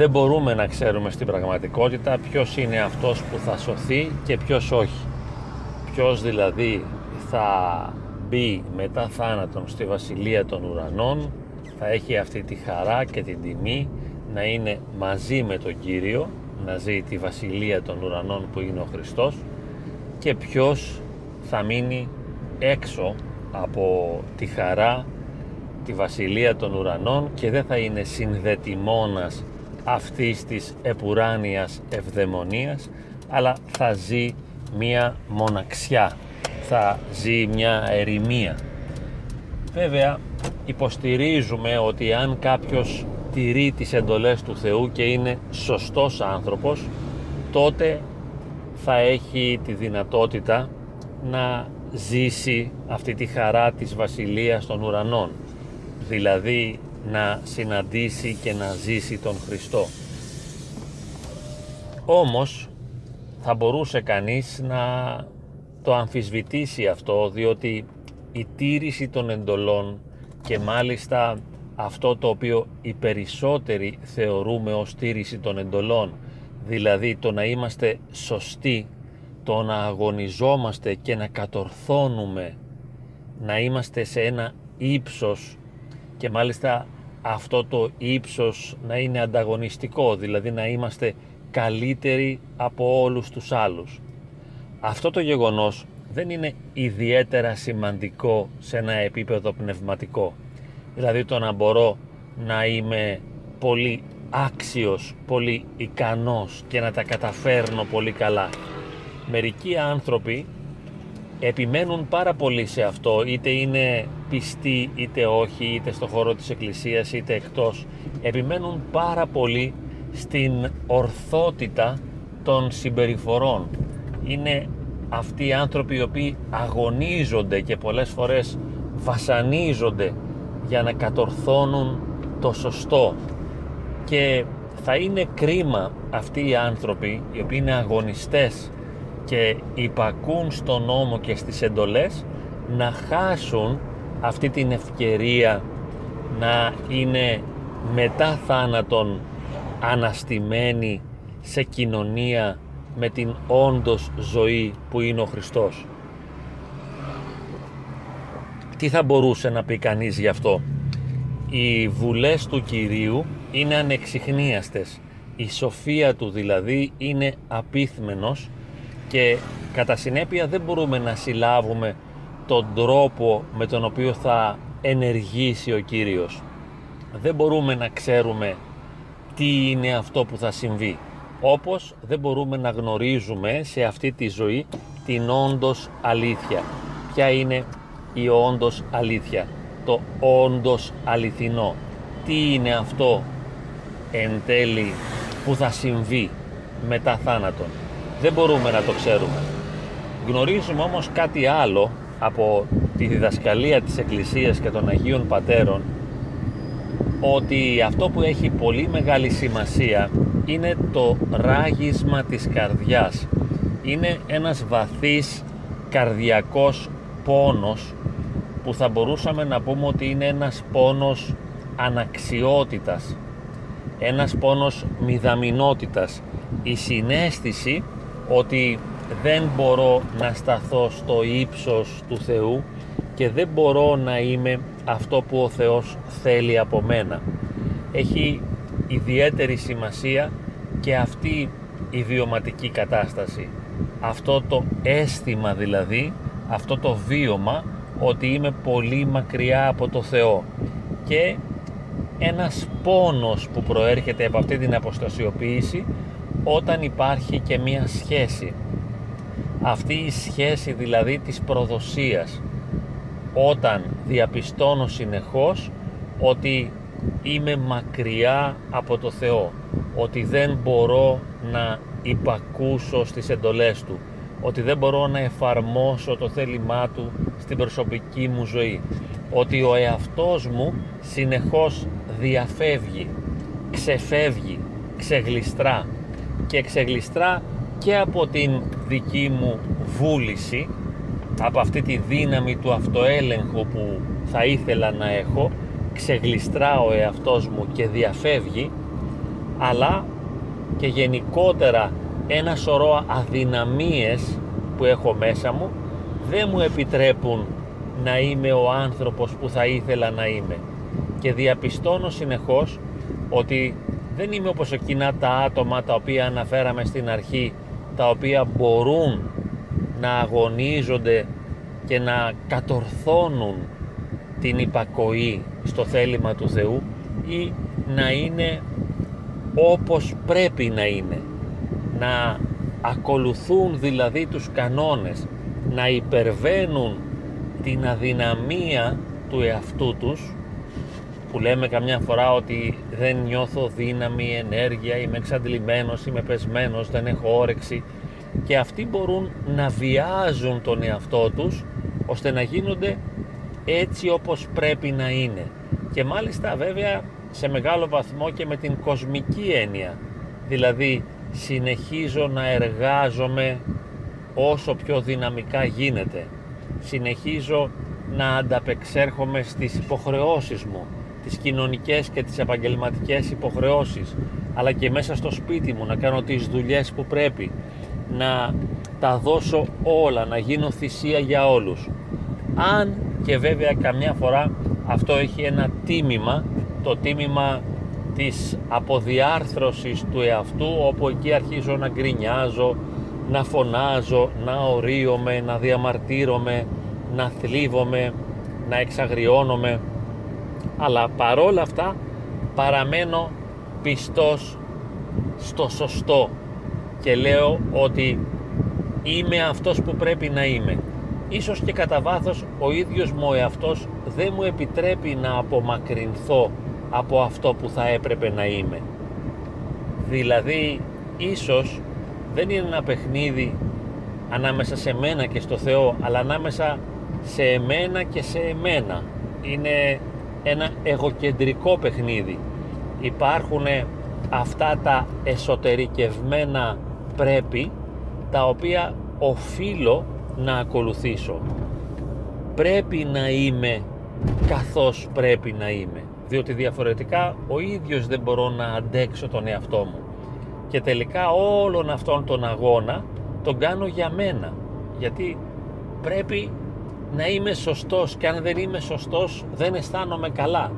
δεν μπορούμε να ξέρουμε στην πραγματικότητα ποιος είναι αυτός που θα σωθεί και ποιος όχι. Ποιος δηλαδή θα μπει μετά θάνατον στη Βασιλεία των Ουρανών, θα έχει αυτή τη χαρά και την τιμή να είναι μαζί με τον Κύριο, να ζει τη Βασιλεία των Ουρανών που είναι ο Χριστός και ποιος θα μείνει έξω από τη χαρά τη Βασιλεία των Ουρανών και δεν θα είναι συνδετημόνας αυτής της επουράνιας ευδαιμονίας αλλά θα ζει μία μοναξιά. Θα ζει μια ερημία. Βέβαια υποστηρίζουμε ότι αν κάποιος τηρεί τις εντολές του Θεού και είναι σωστός άνθρωπος τότε θα έχει τη δυνατότητα να ζήσει αυτή τη χαρά της Βασιλείας των Ουρανών. Δηλαδή να συναντήσει και να ζήσει τον Χριστό. Όμως θα μπορούσε κανείς να το αμφισβητήσει αυτό διότι η τήρηση των εντολών και μάλιστα αυτό το οποίο οι περισσότεροι θεωρούμε ως τήρηση των εντολών δηλαδή το να είμαστε σωστοί το να αγωνιζόμαστε και να κατορθώνουμε να είμαστε σε ένα ύψος και μάλιστα αυτό το ύψος να είναι ανταγωνιστικό δηλαδή να είμαστε καλύτεροι από όλους τους άλλους. Αυτό το γεγονός δεν είναι ιδιαίτερα σημαντικό σε ένα επίπεδο πνευματικό. Δηλαδή το να μπορώ να είμαι πολύ άξιος, πολύ ικανός και να τα καταφέρνω πολύ καλά. Μερικοί άνθρωποι επιμένουν πάρα πολύ σε αυτό είτε είναι πιστοί είτε όχι είτε στο χώρο της εκκλησίας είτε εκτός επιμένουν πάρα πολύ στην ορθότητα των συμπεριφορών. Είναι αυτοί οι άνθρωποι οι οποίοι αγωνίζονται και πολλές φορές βασανίζονται για να κατορθώνουν το σωστό. Και θα είναι κρίμα αυτοί οι άνθρωποι οι οποίοι είναι αγωνιστές και υπακούν στον νόμο και στις εντολές να χάσουν αυτή την ευκαιρία να είναι μετά θάνατον αναστημένοι σε κοινωνία με την όντως ζωή που είναι ο Χριστός. Τι θα μπορούσε να πει κανείς γι' αυτό; Οι βουλές του Κυρίου είναι ανεξιχνίαστες. Η σοφία του δηλαδή είναι απίθμενος και κατά συνέπεια δεν μπορούμε να συλλάβουμε τον τρόπο με τον οποίο θα ενεργήσει ο Κύριος. Δεν μπορούμε να ξέρουμε τι είναι αυτό που θα συμβεί. Όπως δεν μπορούμε να γνωρίζουμε σε αυτή τη ζωή την όντως αλήθεια. Ποια είναι η όντως αλήθεια; Το όντως αληθινό. Τι είναι αυτό εν τέλει που θα συμβεί μετά θάνατον; Δεν μπορούμε να το ξέρουμε. Γνωρίζουμε όμως κάτι άλλο από τη διδασκαλία της Εκκλησίας και των Αγίων Πατέρων ότι αυτό που έχει πολύ μεγάλη σημασία είναι το ράγισμα της καρδιάς. Είναι ένας βαθύς καρδιακός πόνος που θα μπορούσαμε να πούμε ότι είναι ένας πόνος αναξιότητας, ένας πόνος μηδαμινότητας, η συνέστηση ότι δεν μπορώ να σταθώ στο ύψος του Θεού και δεν μπορώ να είμαι αυτό που ο Θεός θέλει από μένα. Έχει ιδιαίτερη σημασία και αυτή η βιωματική κατάσταση. Αυτό το αίσθημα δηλαδή, αυτό το βίωμα ότι είμαι πολύ μακριά από το Θεό και ένας πόνος που προέρχεται από αυτή την αποστασιοποίηση όταν υπάρχει και μία σχέση. Αυτή η σχέση δηλαδή της προδοσίας. Όταν διαπιστώνω συνεχώς ότι είμαι μακριά από το Θεό. Ότι δεν μπορώ να υπακούσω στις εντολές Του. Ότι δεν μπορώ να εφαρμόσω το θέλημά Του στην προσωπική μου ζωή. Ότι ο εαυτός μου συνεχώς διαφεύγει, ξεφεύγει, ξεγλιστρά και ξεγλιστρά και από την δική μου βούληση από αυτή τη δύναμη του αυτοέλεγχου που θα ήθελα να έχω ξεγλιστρά ο εαυτός μου και διαφεύγει αλλά και γενικότερα ένα σωρό αδυναμίες που έχω μέσα μου δεν μου επιτρέπουν να είμαι ο άνθρωπος που θα ήθελα να είμαι. Και διαπιστώνω συνεχώς ότι δεν είμαι όπως εκείνα τα άτομα τα οποία αναφέραμε στην αρχή τα οποία μπορούν να αγωνίζονται και να κατορθώνουν την υπακοή στο θέλημα του Θεού ή να είναι όπως πρέπει να είναι. Να ακολουθούν δηλαδή τους κανόνες να υπερβαίνουν την αδυναμία του εαυτού τους που λέμε καμιά φορά ότι δεν νιώθω δύναμη, ενέργεια, είμαι εξαντλημένος, είμαι πεσμένος, δεν έχω όρεξη. Και αυτοί μπορούν να βιάζουν τον εαυτό τους ώστε να γίνονται έτσι όπως πρέπει να είναι. Και μάλιστα βέβαια σε μεγάλο βαθμό και με την κοσμική έννοια. Δηλαδή συνεχίζω να εργάζομαι όσο πιο δυναμικά γίνεται. Συνεχίζω να ανταπεξέρχομαι στις υποχρεώσεις μου τις κοινωνικές και τις επαγγελματικές υποχρεώσεις αλλά και μέσα στο σπίτι μου να κάνω τις δουλειές που πρέπει να τα δώσω όλα, να γίνω θυσία για όλους. Αν και βέβαια καμιά φορά αυτό έχει ένα τίμημα το τίμημα της αποδιάρθρωσης του εαυτού όπου εκεί αρχίζω να γκρινιάζω να φωνάζω, να ορίομαι, να διαμαρτύρομαι, να θλίβομαι, να εξαγριώνομαι αλλά παρόλα αυτά παραμένω πιστός στο σωστό και λέω ότι είμαι αυτός που πρέπει να είμαι. Ίσως και κατά βάθος ο ίδιος μου ο εαυτός δεν μου επιτρέπει να απομακρυνθώ από αυτό που θα έπρεπε να είμαι. Δηλαδή, ίσως δεν είναι ένα παιχνίδι ανάμεσα σε μένα και στο Θεό, αλλά ανάμεσα σε εμένα και σε εμένα. Είναι ένα εγωκεντρικό παιχνίδι. Υπάρχουν αυτά τα εσωτερικευμένα πρέπει τα οποία οφείλω να ακολουθήσω. Πρέπει να είμαι καθώς πρέπει να είμαι. Διότι διαφορετικά ο ίδιος δεν μπορώ να αντέξω τον εαυτό μου. Και τελικά όλον αυτόν τον αγώνα τον κάνω για μένα. Γιατί πρέπει να είμαι σωστός και αν δεν είμαι σωστός δεν αισθάνομαι καλά.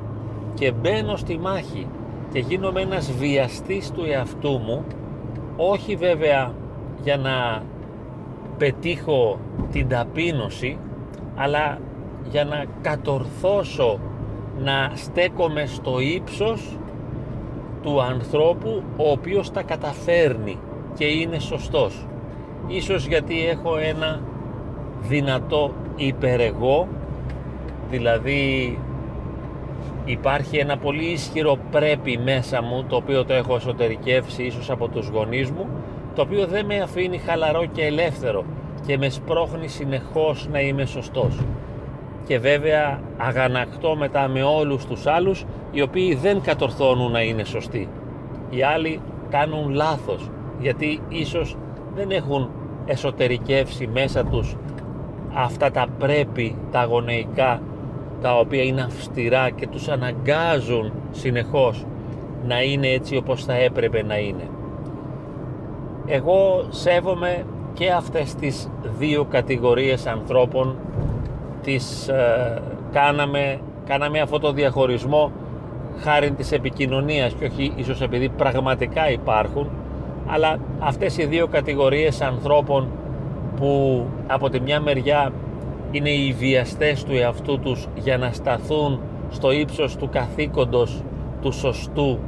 Και μπαίνω στη μάχη και γίνομαι ένας βιαστής του εαυτού μου όχι βέβαια για να πετύχω την ταπείνωση αλλά για να κατορθώσω να στέκομαι στο ύψος του ανθρώπου ο οποίος τα καταφέρνει και είναι σωστός. Ίσως γιατί έχω ένα δυνατό υπερεγώ δηλαδή υπάρχει ένα πολύ ισχυρό πρέπει μέσα μου το οποίο το έχω εσωτερικεύσει ίσως από τους γονείς μου το οποίο δεν με αφήνει χαλαρό και ελεύθερο και με σπρώχνει συνεχώς να είμαι σωστός. Και βέβαια αγανακτώ μετά με όλους τους άλλους οι οποίοι δεν κατορθώνουν να είναι σωστοί. Οι άλλοι κάνουν λάθος γιατί ίσως δεν έχουν εσωτερικεύσει μέσα τους αυτά τα πρέπει τα γονεϊκά τα οποία είναι αυστηρά και τους αναγκάζουν συνεχώς να είναι έτσι όπως θα έπρεπε να είναι. Εγώ σέβομαι και αυτές τις δύο κατηγορίες ανθρώπων τις ε, κάναμε, κάναμε αυτό το διαχωρισμό χάρη της επικοινωνίας και όχι ίσως επειδή πραγματικά υπάρχουν αλλά αυτές οι δύο κατηγορίες ανθρώπων που από τη μια μεριά είναι οι βιαστές του εαυτού τους για να σταθούν στο ύψος του καθήκοντος του σωστού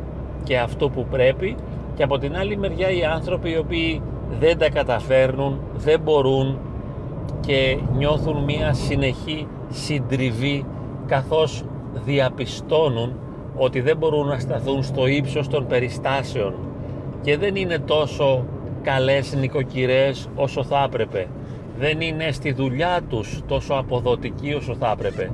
και αυτού που πρέπει και από την άλλη μεριά οι άνθρωποι οι οποίοι δεν τα καταφέρνουν, δεν μπορούν και νιώθουν μια συνεχή συντριβή καθώς διαπιστώνουν ότι δεν μπορούν να σταθούν στο ύψος των περιστάσεων και δεν είναι τόσο καλές νοικοκυρές όσο θα έπρεπε. Δεν είναι στη δουλειά τους τόσο αποδοτικοί όσο θα έπρεπε.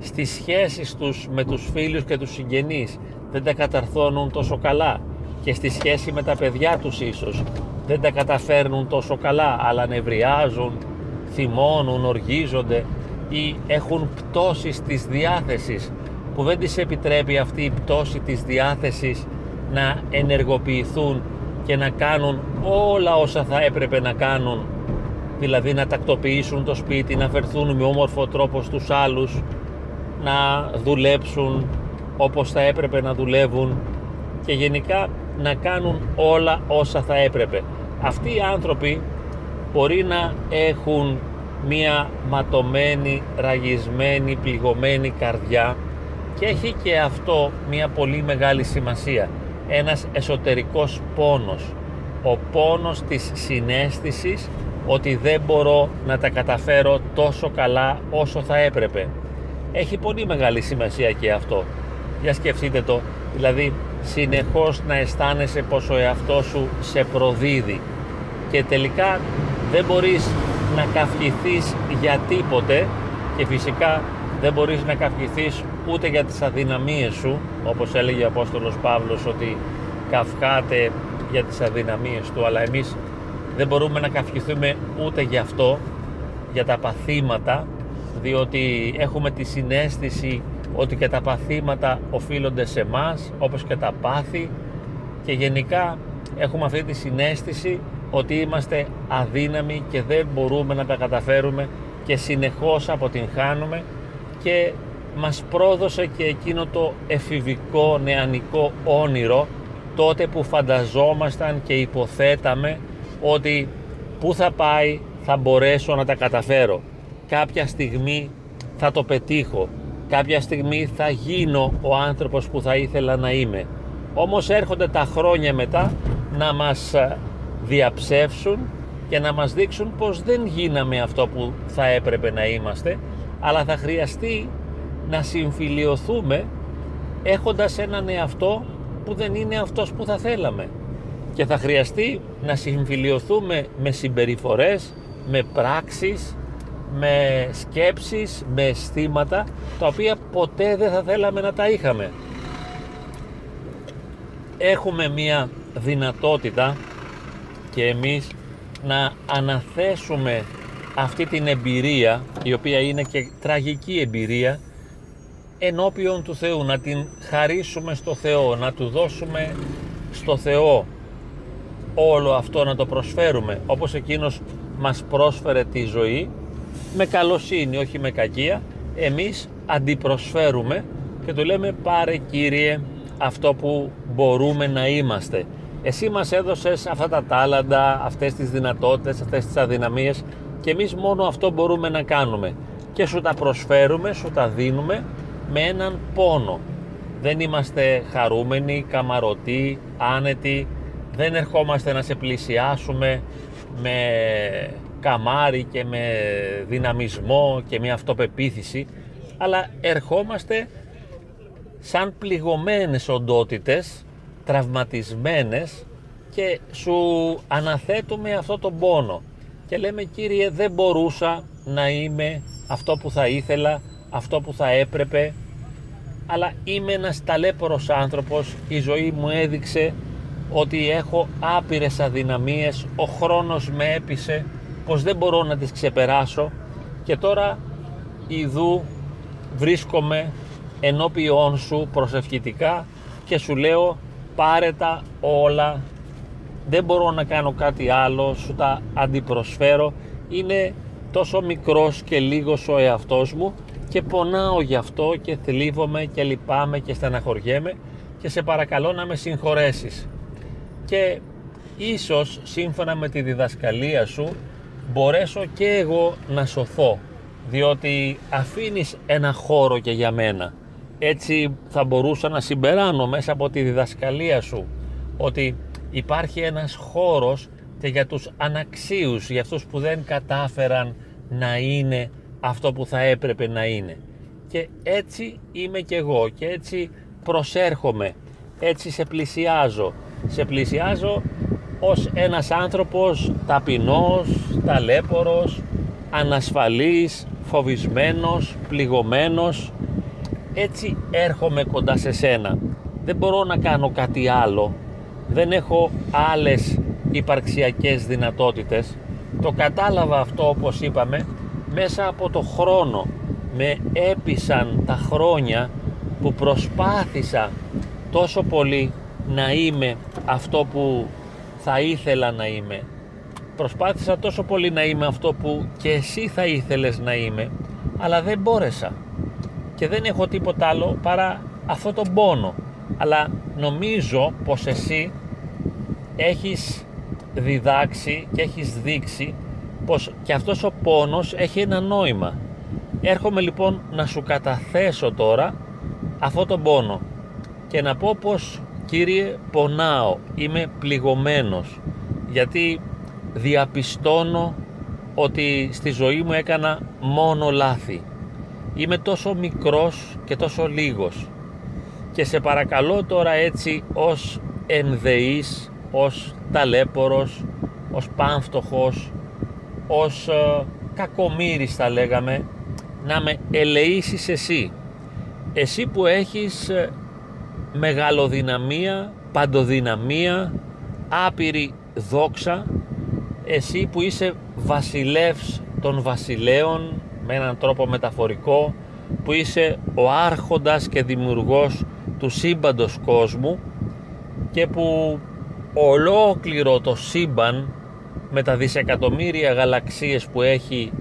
Στις σχέσεις τους με τους φίλους και τους συγγενείς δεν τα καταρθώνουν τόσο καλά και στη σχέση με τα παιδιά τους ίσως δεν τα καταφέρνουν τόσο καλά αλλά νευριάζουν, θυμώνουν, οργίζονται ή έχουν πτώσεις της διάθεσης που δεν τις επιτρέπει αυτή η πτώση της διάθεσης να ενεργοποιηθούν και να κάνουν όλα όσα θα έπρεπε να κάνουν δηλαδή να τακτοποιήσουν το σπίτι, να φερθούν με όμορφο τρόπο στους άλλους, να δουλέψουν όπως θα έπρεπε να δουλεύουν και γενικά να κάνουν όλα όσα θα έπρεπε. Αυτοί οι άνθρωποι μπορεί να έχουν μία ματωμένη, ραγισμένη, πληγωμένη καρδιά και έχει και αυτό μία πολύ μεγάλη σημασία. Ένας εσωτερικός πόνος. Ο πόνος της συνέστησης ότι δεν μπορώ να τα καταφέρω τόσο καλά όσο θα έπρεπε. Έχει πολύ μεγάλη σημασία και αυτό. Για σκεφτείτε το, δηλαδή συνεχώς να αισθάνεσαι πως ο εαυτός σου σε προδίδει και τελικά δεν μπορείς να καυχηθείς για τίποτε και φυσικά δεν μπορείς να καυχηθείς ούτε για τις αδυναμίες σου όπως έλεγε ο Απόστολος Παύλος ότι καυχάται για τις αδυναμίες του αλλά εμείς δεν μπορούμε να καυχηθούμε ούτε για αυτό για τα παθήματα διότι έχουμε τη συνέστηση ότι και τα παθήματα οφείλονται σε μας όπως και τα πάθη και γενικά έχουμε αυτή τη συνέστηση ότι είμαστε αδύναμοι και δεν μπορούμε να τα καταφέρουμε και συνεχώς αποτυγχάνουμε και μας πρόδωσε και εκείνο το εφηβικό νεανικό όνειρο τότε που φανταζόμασταν και υποθέταμε ότι πού θα πάει θα μπορέσω να τα καταφέρω. Κάποια στιγμή θα το πετύχω. Κάποια στιγμή θα γίνω ο άνθρωπος που θα ήθελα να είμαι. Όμως έρχονται τα χρόνια μετά να μας ε, διαψεύσουν και να μας δείξουν πως δεν γίναμε αυτό που θα έπρεπε να είμαστε αλλά θα χρειαστεί να συμφιλιωθούμε έχοντας έναν εαυτό που δεν είναι αυτός που θα θέλαμε και θα χρειαστεί να συμφιλιωθούμε με συμπεριφορές, με πράξεις, με σκέψεις, με αισθήματα τα οποία ποτέ δεν θα θέλαμε να τα είχαμε. Έχουμε μία δυνατότητα και εμείς να αναθέσουμε αυτή την εμπειρία η οποία είναι και τραγική εμπειρία ενώπιον του Θεού να την χαρίσουμε στο Θεό να του δώσουμε στο Θεό όλο αυτό να το προσφέρουμε όπως εκείνος μας πρόσφερε τη ζωή με καλοσύνη όχι με κακία εμείς αντιπροσφέρουμε και του λέμε πάρε Κύριε αυτό που μπορούμε να είμαστε εσύ μας έδωσες αυτά τα τάλαντα, αυτές τις δυνατότητες, αυτές τις αδυναμίες και εμείς μόνο αυτό μπορούμε να κάνουμε. Και σου τα προσφέρουμε, σου τα δίνουμε με έναν πόνο. Δεν είμαστε χαρούμενοι, καμαρωτοί, άνετοι. Δεν ερχόμαστε να σε πλησιάσουμε με καμάρι και με δυναμισμό και με αυτοπεποίθηση αλλά ερχόμαστε σαν πληγωμένες οντότητες τραυματισμένες και σου αναθέτουμε αυτό το πόνο. Και λέμε Κύριε δεν μπορούσα να είμαι αυτό που θα ήθελα αυτό που θα έπρεπε αλλά είμαι ένας ταλέπορος άνθρωπος. Η ζωή μου έδειξε ότι έχω άπειρες αδυναμίες, ο χρόνος με έπεισε πως δεν μπορώ να τις ξεπεράσω. Και τώρα ιδού βρίσκομαι ενώπιόν σου προσευχητικά και σου λέω πάρε τα όλα. Δεν μπορώ να κάνω κάτι άλλο σου τα αντιπροσφέρω. Είναι τόσο μικρός και λίγος ο εαυτός μου και πονάω γι' αυτό και θλίβομαι και λυπάμαι και στεναχωριέμαι και σε παρακαλώ να με συγχωρέσεις. Και ίσως σύμφωνα με τη διδασκαλία σου μπορέσω και εγώ να σωθώ διότι αφήνεις ένα χώρο και για μένα. Έτσι θα μπορούσα να συμπεράνω μέσα από τη διδασκαλία σου ότι υπάρχει ένας χώρος και για τους αναξίους, για αυτούς που δεν κατάφεραν να είναι αυτό που θα έπρεπε να είναι. Και έτσι είμαι και εγώ και έτσι προσέρχομαι, έτσι σε πλησιάζω σε πλησιάζω ως ένας άνθρωπος ταπεινός, ταλέπορος, ανασφαλής, φοβισμένος, πληγωμένος. Έτσι έρχομαι κοντά σε σένα. Δεν μπορώ να κάνω κάτι άλλο. Δεν έχω άλλες υπαρξιακές δυνατότητες. Το κατάλαβα αυτό όπως είπαμε μέσα από το χρόνο. Με έπισαν τα χρόνια που προσπάθησα τόσο πολύ να είμαι αυτό που θα ήθελα να είμαι. Προσπάθησα τόσο πολύ να είμαι αυτό που και εσύ θα ήθελες να είμαι, αλλά δεν μπόρεσα. Και δεν έχω τίποτα άλλο παρά αυτό τον πόνο. Αλλά νομίζω πως εσύ έχεις διδάξει και έχεις δείξει πως και αυτός ο πόνος έχει ένα νόημα. Έρχομαι λοιπόν να σου καταθέσω τώρα αυτό τον πόνο και να πω πως Κύριε πονάω, είμαι πληγωμένος γιατί διαπιστώνω ότι στη ζωή μου έκανα μόνο λάθη. Είμαι τόσο μικρός και τόσο λίγος και σε παρακαλώ τώρα έτσι ως ενδεής, ως ταλέπορος, ως πάμφτωχος, ως ε, κακομύρης θα λέγαμε, να με ελεήσεις εσύ. Εσύ που έχεις ε, μεγαλοδυναμία, παντοδυναμία, άπειρη δόξα, εσύ που είσαι βασιλεύς των βασιλέων με έναν τρόπο μεταφορικό, που είσαι ο άρχοντας και δημιουργός του σύμπαντος κόσμου και που ολόκληρο το σύμπαν με τα δισεκατομμύρια γαλαξίες που έχει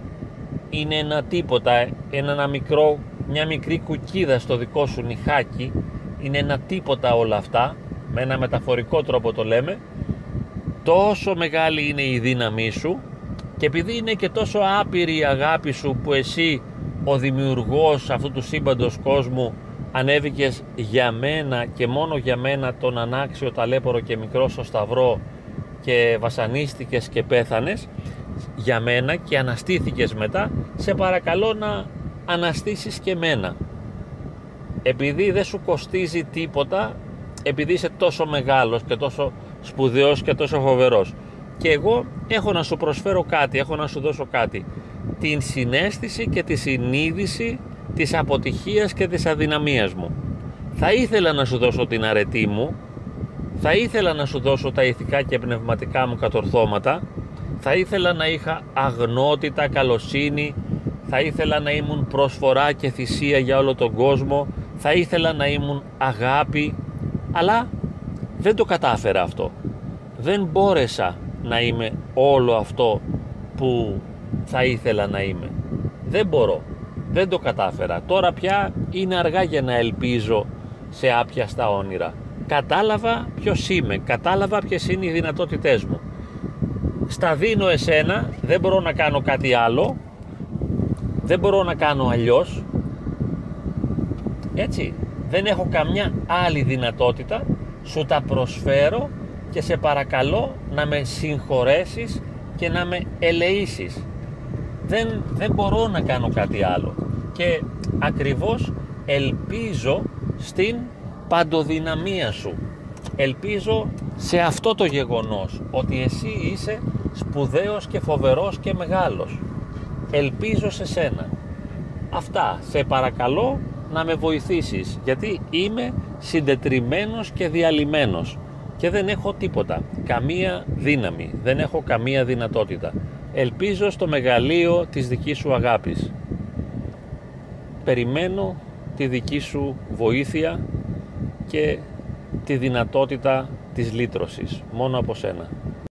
είναι ένα τίποτα, ένα μικρό, μια μικρή κουκίδα στο δικό σου νυχάκι. Είναι ένα τίποτα όλα αυτά. Με ένα μεταφορικό τρόπο το λέμε. Τόσο μεγάλη είναι η δύναμή σου. Και επειδή είναι και τόσο άπειρη η αγάπη σου που εσύ ο δημιουργός αυτού του σύμπαντος κόσμου ανέβηκες για μένα και μόνο για μένα τον ανάξιο ταλέπορο και μικρό στο σταυρό και βασανίστηκες και πέθανες για μένα και αναστήθηκες μετά σε παρακαλώ να αναστήσεις και μένα. Επειδή δεν σου κοστίζει τίποτα επειδή είσαι τόσο μεγάλος και τόσο σπουδαίος και τόσο φοβερός και εγώ έχω να σου προσφέρω κάτι, έχω να σου δώσω κάτι. Την συνέστηση και τη συνείδηση της αποτυχίας και της αδυναμίας μου. Θα ήθελα να σου δώσω την αρετή μου θα ήθελα να σου δώσω τα ηθικά και πνευματικά μου κατορθώματα. Θα ήθελα να είχα αγνότητα, καλοσύνη. Θα ήθελα να ήμουν προσφορά και θυσία για όλο τον κόσμο. Θα ήθελα να ήμουν αγάπη. Αλλά δεν το κατάφερα αυτό. Δεν μπόρεσα να είμαι όλο αυτό που θα ήθελα να είμαι. Δεν μπορώ. Δεν το κατάφερα. Τώρα πια είναι αργά για να ελπίζω σε άπιαστα όνειρα κατάλαβα ποιος είμαι κατάλαβα ποιες είναι οι δυνατότητές μου. Στα δίνω εσένα δεν μπορώ να κάνω κάτι άλλο δεν μπορώ να κάνω αλλιώς. Έτσι δεν έχω καμιά άλλη δυνατότητα σου τα προσφέρω και σε παρακαλώ να με συγχωρέσεις και να με ελεήσεις. Δεν, δεν μπορώ να κάνω κάτι άλλο. Και ακριβώς ελπίζω στην παντοδυναμία σου ελπίζω σε αυτό το γεγονός ότι εσύ είσαι σπουδαίος και φοβερός και μεγάλος ελπίζω σε σένα αυτά σε παρακαλώ να με βοηθήσεις γιατί είμαι συντετριμένος και διαλυμένος και δεν έχω τίποτα, καμία δύναμη, δεν έχω καμία δυνατότητα. Ελπίζω στο μεγαλείο της δικής σου αγάπης. Περιμένω τη δική σου βοήθεια και τη δυνατότητα της λύτρωσης, μόνο από σένα.